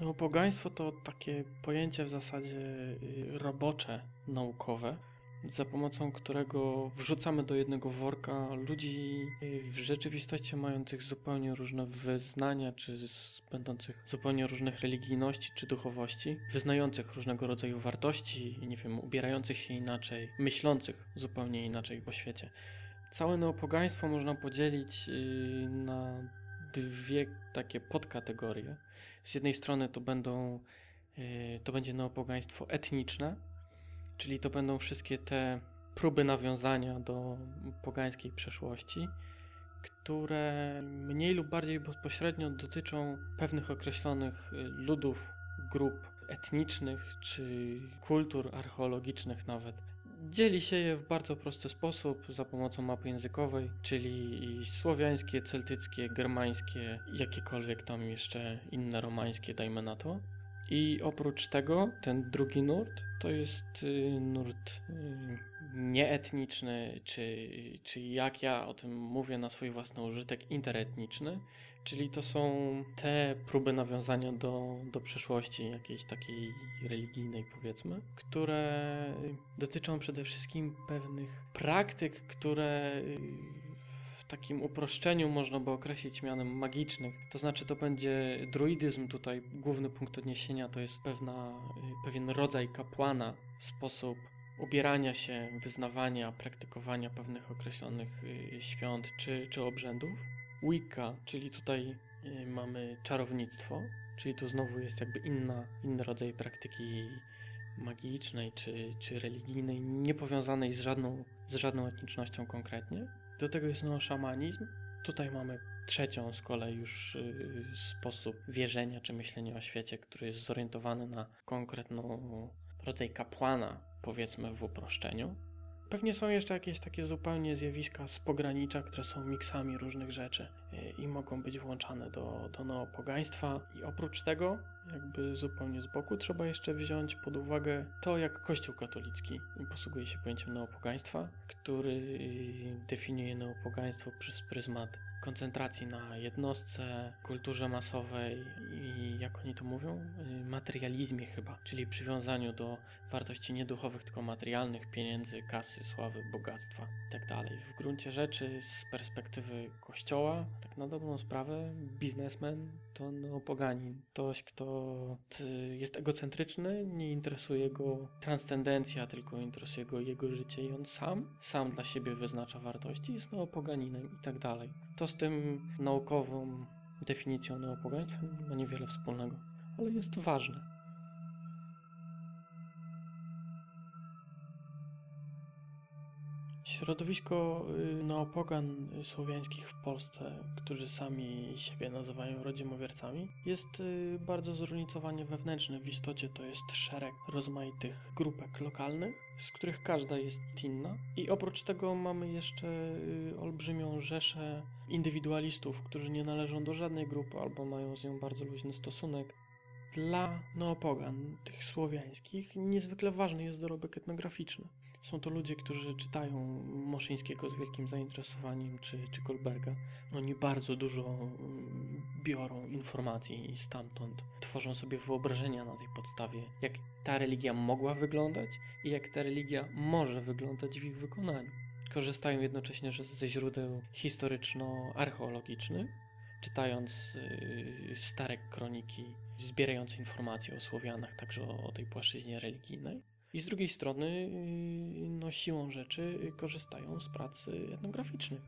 No, pogaństwo to takie pojęcie w zasadzie y, robocze, naukowe, za pomocą którego wrzucamy do jednego worka ludzi y, w rzeczywistości mających zupełnie różne wyznania, czy będących zupełnie różnych religijności czy duchowości, wyznających różnego rodzaju wartości, nie wiem, ubierających się inaczej, myślących zupełnie inaczej po świecie. Całe neopogaństwo można podzielić y, na dwie takie podkategorie. Z jednej strony to będą y, to będzie neopogaństwo etniczne, czyli to będą wszystkie te próby nawiązania do pogańskiej przeszłości, które mniej lub bardziej bezpośrednio dotyczą pewnych określonych y, ludów, grup etnicznych czy kultur archeologicznych nawet. Dzieli się je w bardzo prosty sposób za pomocą mapy językowej, czyli słowiańskie, celtyckie, germańskie, jakiekolwiek tam jeszcze inne romańskie, dajmy na to. I oprócz tego, ten drugi nurt to jest y, nurt y, nieetniczny, czy, czy jak ja o tym mówię na swój własny użytek, interetniczny, czyli to są te próby nawiązania do, do przeszłości jakiejś takiej religijnej, powiedzmy, które dotyczą przede wszystkim pewnych praktyk, które y, w takim uproszczeniu można by określić mianem magicznych. To znaczy, to będzie druidyzm, tutaj główny punkt odniesienia to jest pewna, y, pewien rodzaj kapłana, sposób ubierania się, wyznawania, praktykowania pewnych określonych y, świąt czy, czy obrzędów. Wicca, czyli tutaj y, mamy czarownictwo, czyli tu znowu jest jakby inna, inny rodzaj praktyki magicznej czy, czy religijnej, niepowiązanej z żadną, z żadną etnicznością konkretnie. Do tego jest neoszamanizm. Tutaj mamy trzecią z kolei już y, sposób wierzenia czy myślenia o świecie, który jest zorientowany na konkretną rodzaj kapłana, powiedzmy w uproszczeniu. Pewnie są jeszcze jakieś takie zupełnie zjawiska z pogranicza, które są miksami różnych rzeczy y, i mogą być włączane do, do neopogaństwa. I oprócz tego, jakby zupełnie z boku, trzeba jeszcze wziąć pod uwagę to, jak Kościół katolicki posługuje się pojęciem neopogaństwa, który y, definiuje neopogaństwo przez pryzmat koncentracji na jednostce, kulturze masowej i jak oni to mówią, y, materializmie chyba, czyli przywiązaniu do wartości nie duchowych, tylko materialnych, pieniędzy, kasy, sławy, bogactwa itd. Tak w gruncie rzeczy z perspektywy kościoła, tak na dobrą sprawę, biznesmen to neopoganin. Ktoś, kto jest egocentryczny, nie interesuje go transcendencja, tylko interesuje go jego życie i on sam, sam dla siebie wyznacza wartości, jest neopoganinem i tak dalej. To z tym naukową definicją neopogaństwa ma niewiele wspólnego, ale jest ważne. Środowisko y, neopogan słowiańskich w Polsce, którzy sami siebie nazywają rodzimowiercami, jest y, bardzo zróżnicowanie wewnętrzne. W istocie to jest szereg rozmaitych grupek lokalnych, z których każda jest inna. I oprócz tego mamy jeszcze y, olbrzymią rzeszę indywidualistów, którzy nie należą do żadnej grupy albo mają z nią bardzo luźny stosunek. Dla neopogan, tych słowiańskich, niezwykle ważny jest dorobek etnograficzny. Są to ludzie, którzy czytają Moszyńskiego z wielkim zainteresowaniem, czy, czy Kolberga. Oni bardzo dużo mm, biorą informacji stamtąd tworzą sobie wyobrażenia na tej podstawie, jak ta religia mogła wyglądać i jak ta religia może wyglądać w ich wykonaniu. Korzystają jednocześnie ze źródeł historyczno-archeologicznych, czytając yy, stare kroniki, zbierając informacje o Słowianach, także o, o tej płaszczyźnie religijnej i z drugiej strony, y, no siłą rzeczy korzystają z pracy etnograficznych.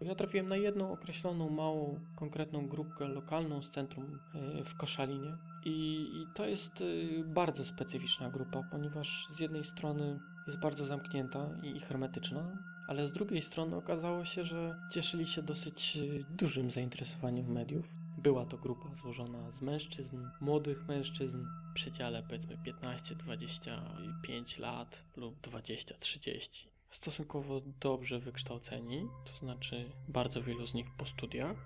Ja trafiłem na jedną określoną, małą, konkretną grupkę lokalną z centrum y, w Koszalinie. I, I, to jest y, bardzo specyficzna grupa, ponieważ z jednej strony jest bardzo zamknięta i hermetyczna, ale z drugiej strony okazało się, że cieszyli się dosyć y, dużym zainteresowaniem mediów. Była to grupa złożona z mężczyzn, młodych mężczyzn w przedziale powiedzmy 15-25 lat lub 20-30. Stosunkowo dobrze wykształceni, to znaczy bardzo wielu z nich po studiach.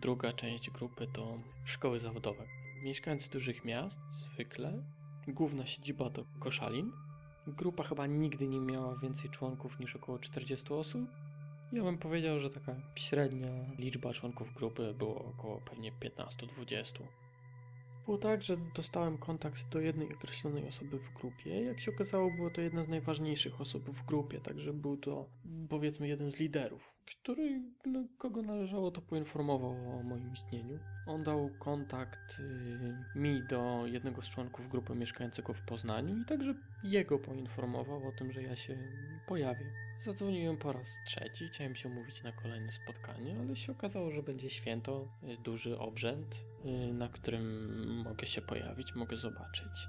Druga część grupy to szkoły zawodowe. Mieszkańcy dużych miast, zwykle. Główna siedziba to Koszalin, Grupa chyba nigdy nie miała więcej członków niż około 40 osób. Ja bym powiedział, że taka średnia liczba członków grupy było około pewnie 15-20. Było tak, że dostałem kontakt do jednej określonej osoby w grupie. Jak się okazało, było to jedna z najważniejszych osób w grupie, także był to powiedzmy jeden z liderów, który, no, kogo należało, to poinformował o moim istnieniu. On dał kontakt y, mi do jednego z członków grupy mieszkającego w Poznaniu i także jego poinformował o tym, że ja się pojawię. Zadzwoniłem po raz trzeci, chciałem się umówić na kolejne spotkanie, ale się okazało, że będzie święto, y, duży obrzęd, na którym mogę się pojawić, mogę zobaczyć.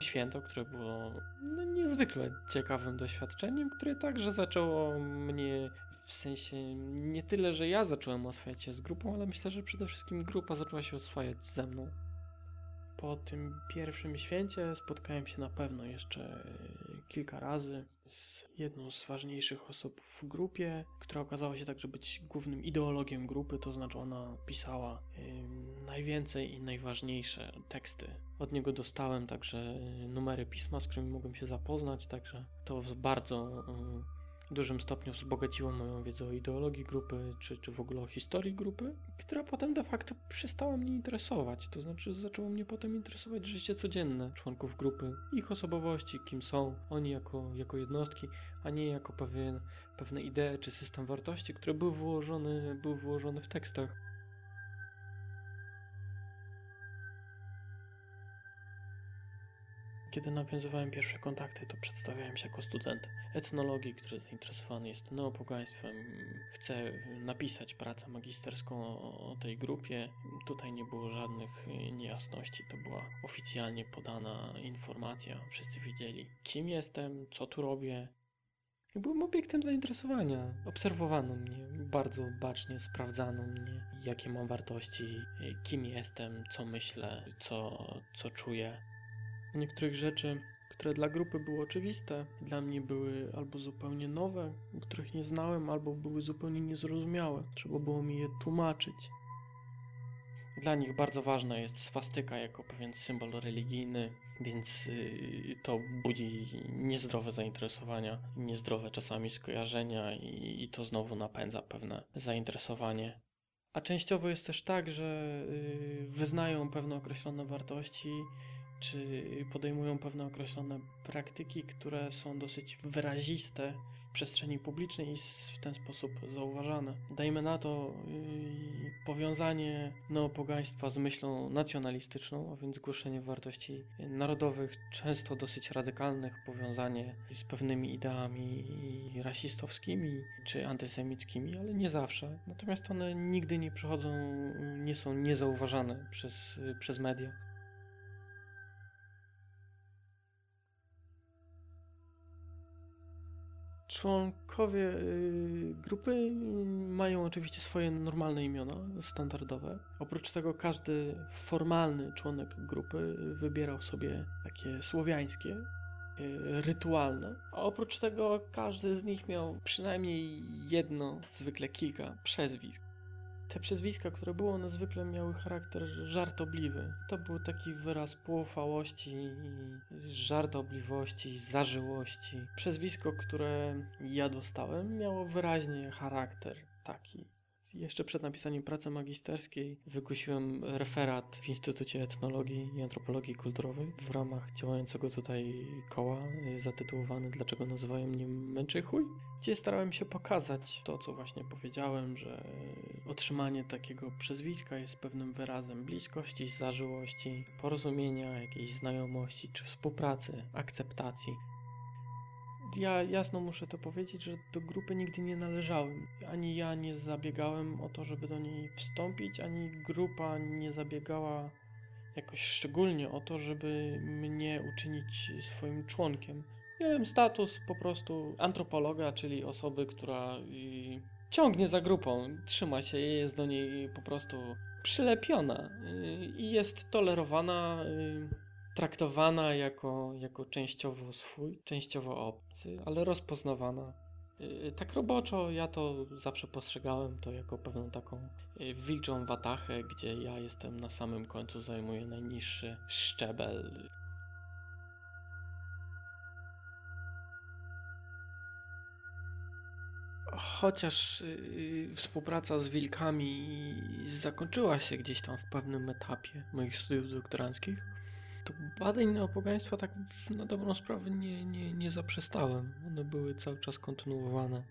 Święto, które było no, niezwykle ciekawym doświadczeniem, które także zaczęło mnie w sensie nie tyle, że ja zacząłem oswajać się z grupą, ale myślę, że przede wszystkim grupa zaczęła się oswajać ze mną. Po tym pierwszym święcie spotkałem się na pewno jeszcze kilka razy z jedną z ważniejszych osób w grupie, która okazała się także być głównym ideologiem grupy, to znaczy ona pisała najwięcej i najważniejsze teksty. Od niego dostałem także numery pisma, z którymi mogłem się zapoznać, także to bardzo w dużym stopniu wzbogaciło moją wiedzę o ideologii grupy, czy, czy w ogóle o historii grupy, która potem de facto przestała mnie interesować. To znaczy zaczęło mnie potem interesować życie codzienne członków grupy, ich osobowości, kim są oni jako, jako jednostki, a nie jako pewien, pewne idee czy system wartości, które były włożone, były włożone w tekstach. Kiedy nawiązywałem pierwsze kontakty, to przedstawiałem się jako student etnologii, który zainteresowany jest neopogaństwem. Chcę napisać pracę magisterską o tej grupie. Tutaj nie było żadnych niejasności, to była oficjalnie podana informacja. Wszyscy wiedzieli, kim jestem, co tu robię. Byłem obiektem zainteresowania. Obserwowano mnie bardzo bacznie, sprawdzano mnie, jakie mam wartości, kim jestem, co myślę, co, co czuję. Niektórych rzeczy, które dla grupy były oczywiste, dla mnie były albo zupełnie nowe, których nie znałem, albo były zupełnie niezrozumiałe. Trzeba było mi je tłumaczyć. Dla nich bardzo ważna jest swastyka jako pewien symbol religijny, więc yy, to budzi niezdrowe zainteresowania, niezdrowe czasami skojarzenia i, to znowu napędza pewne zainteresowanie. A częściowo jest też tak, że yy, wyznają pewne określone wartości czy podejmują pewne określone praktyki, które są dosyć wyraziste w przestrzeni publicznej i w ten sposób zauważane. Dajmy na to yy, powiązanie neopogaństwa z myślą nacjonalistyczną, a więc głoszenie wartości narodowych, często dosyć radykalnych, powiązanie z pewnymi ideami rasistowskimi czy antysemickimi, ale nie zawsze. Natomiast one nigdy nie przychodzą, nie są niezauważane przez, przez media. Członkowie y, grupy mają oczywiście swoje normalne imiona, standardowe. Oprócz tego każdy formalny członek grupy wybierał sobie takie słowiańskie, y, rytualne. A oprócz tego każdy z nich miał przynajmniej jedno, zwykle kilka przezwisk. Te przezwiska, które były, one zwykle miały charakter żartobliwy. To był taki wyraz poufałności, żartobliwości, zażyłości. Przezwisko, które ja dostałem, miało wyraźnie charakter taki jeszcze przed napisaniem pracy magisterskiej wygłosiłem referat w Instytucie Etnologii i Antropologii Kulturowej w ramach działającego tutaj koła zatytułowany Dlaczego nazywają mnie Męczychuj? Gdzie starałem się pokazać to, co właśnie powiedziałem, że otrzymanie takiego przezwiska jest pewnym wyrazem bliskości, zażyłości, porozumienia, jakiejś znajomości czy współpracy, akceptacji ja jasno muszę to powiedzieć, że do grupy nigdy nie należałem. Ani ja nie zabiegałem o to, żeby do niej wstąpić, ani grupa nie zabiegała jakoś szczególnie o to, żeby mnie uczynić swoim członkiem. Miałem status po prostu antropologa, czyli osoby, która y, ciągnie za grupą, trzyma się, jest do niej po prostu przylepiona y, i jest tolerowana. Y, traktowana jako, jako częściowo swój, częściowo obcy, ale rozpoznawana. Y, tak roboczo ja to zawsze postrzegałem to jako pewną taką y, wilczą watachę, gdzie ja jestem na samym końcu, zajmuję najniższy szczebel. chociaż yy, współpraca z wilkami zakończyła się gdzieś tam w pewnym etapie moich studiów doktoranckich, to badań neopogaństwa tak na dobrą sprawę nie, nie, nie zaprzestałem. One były cały czas kontynuowane.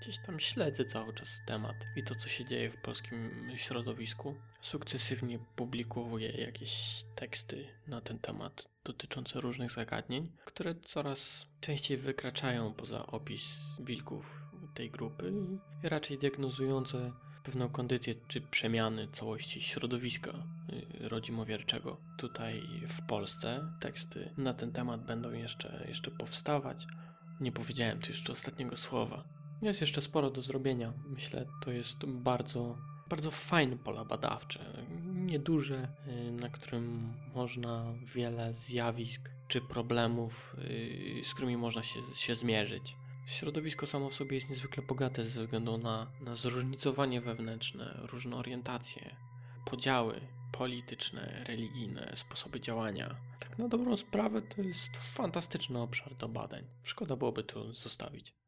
Gdzieś tam śledzę cały czas temat i to, co się dzieje w polskim środowisku. Sukcesywnie publikuję jakieś teksty na ten temat dotyczące różnych zagadnień, które coraz częściej wykraczają poza opis wilków tej grupy i raczej diagnozujące pewną kondycję czy przemiany całości środowiska rodzimowierczego. Tutaj w Polsce teksty na ten temat będą jeszcze, jeszcze powstawać. Nie powiedziałem tu jeszcze ostatniego słowa. Jest jeszcze sporo do zrobienia. Myślę, to jest bardzo, bardzo fajne pola badawcze. Nieduże, y, na którym można wiele zjawisk czy problemów, y, z którymi można się, się zmierzyć. Środowisko samo w sobie jest niezwykle bogate ze względu na, na zróżnicowanie wewnętrzne, różne orientacje, podziały polityczne, religijne, sposoby działania. Tak na dobrą sprawę to jest fantastyczny obszar do badań. Szkoda byłoby tu zostawić.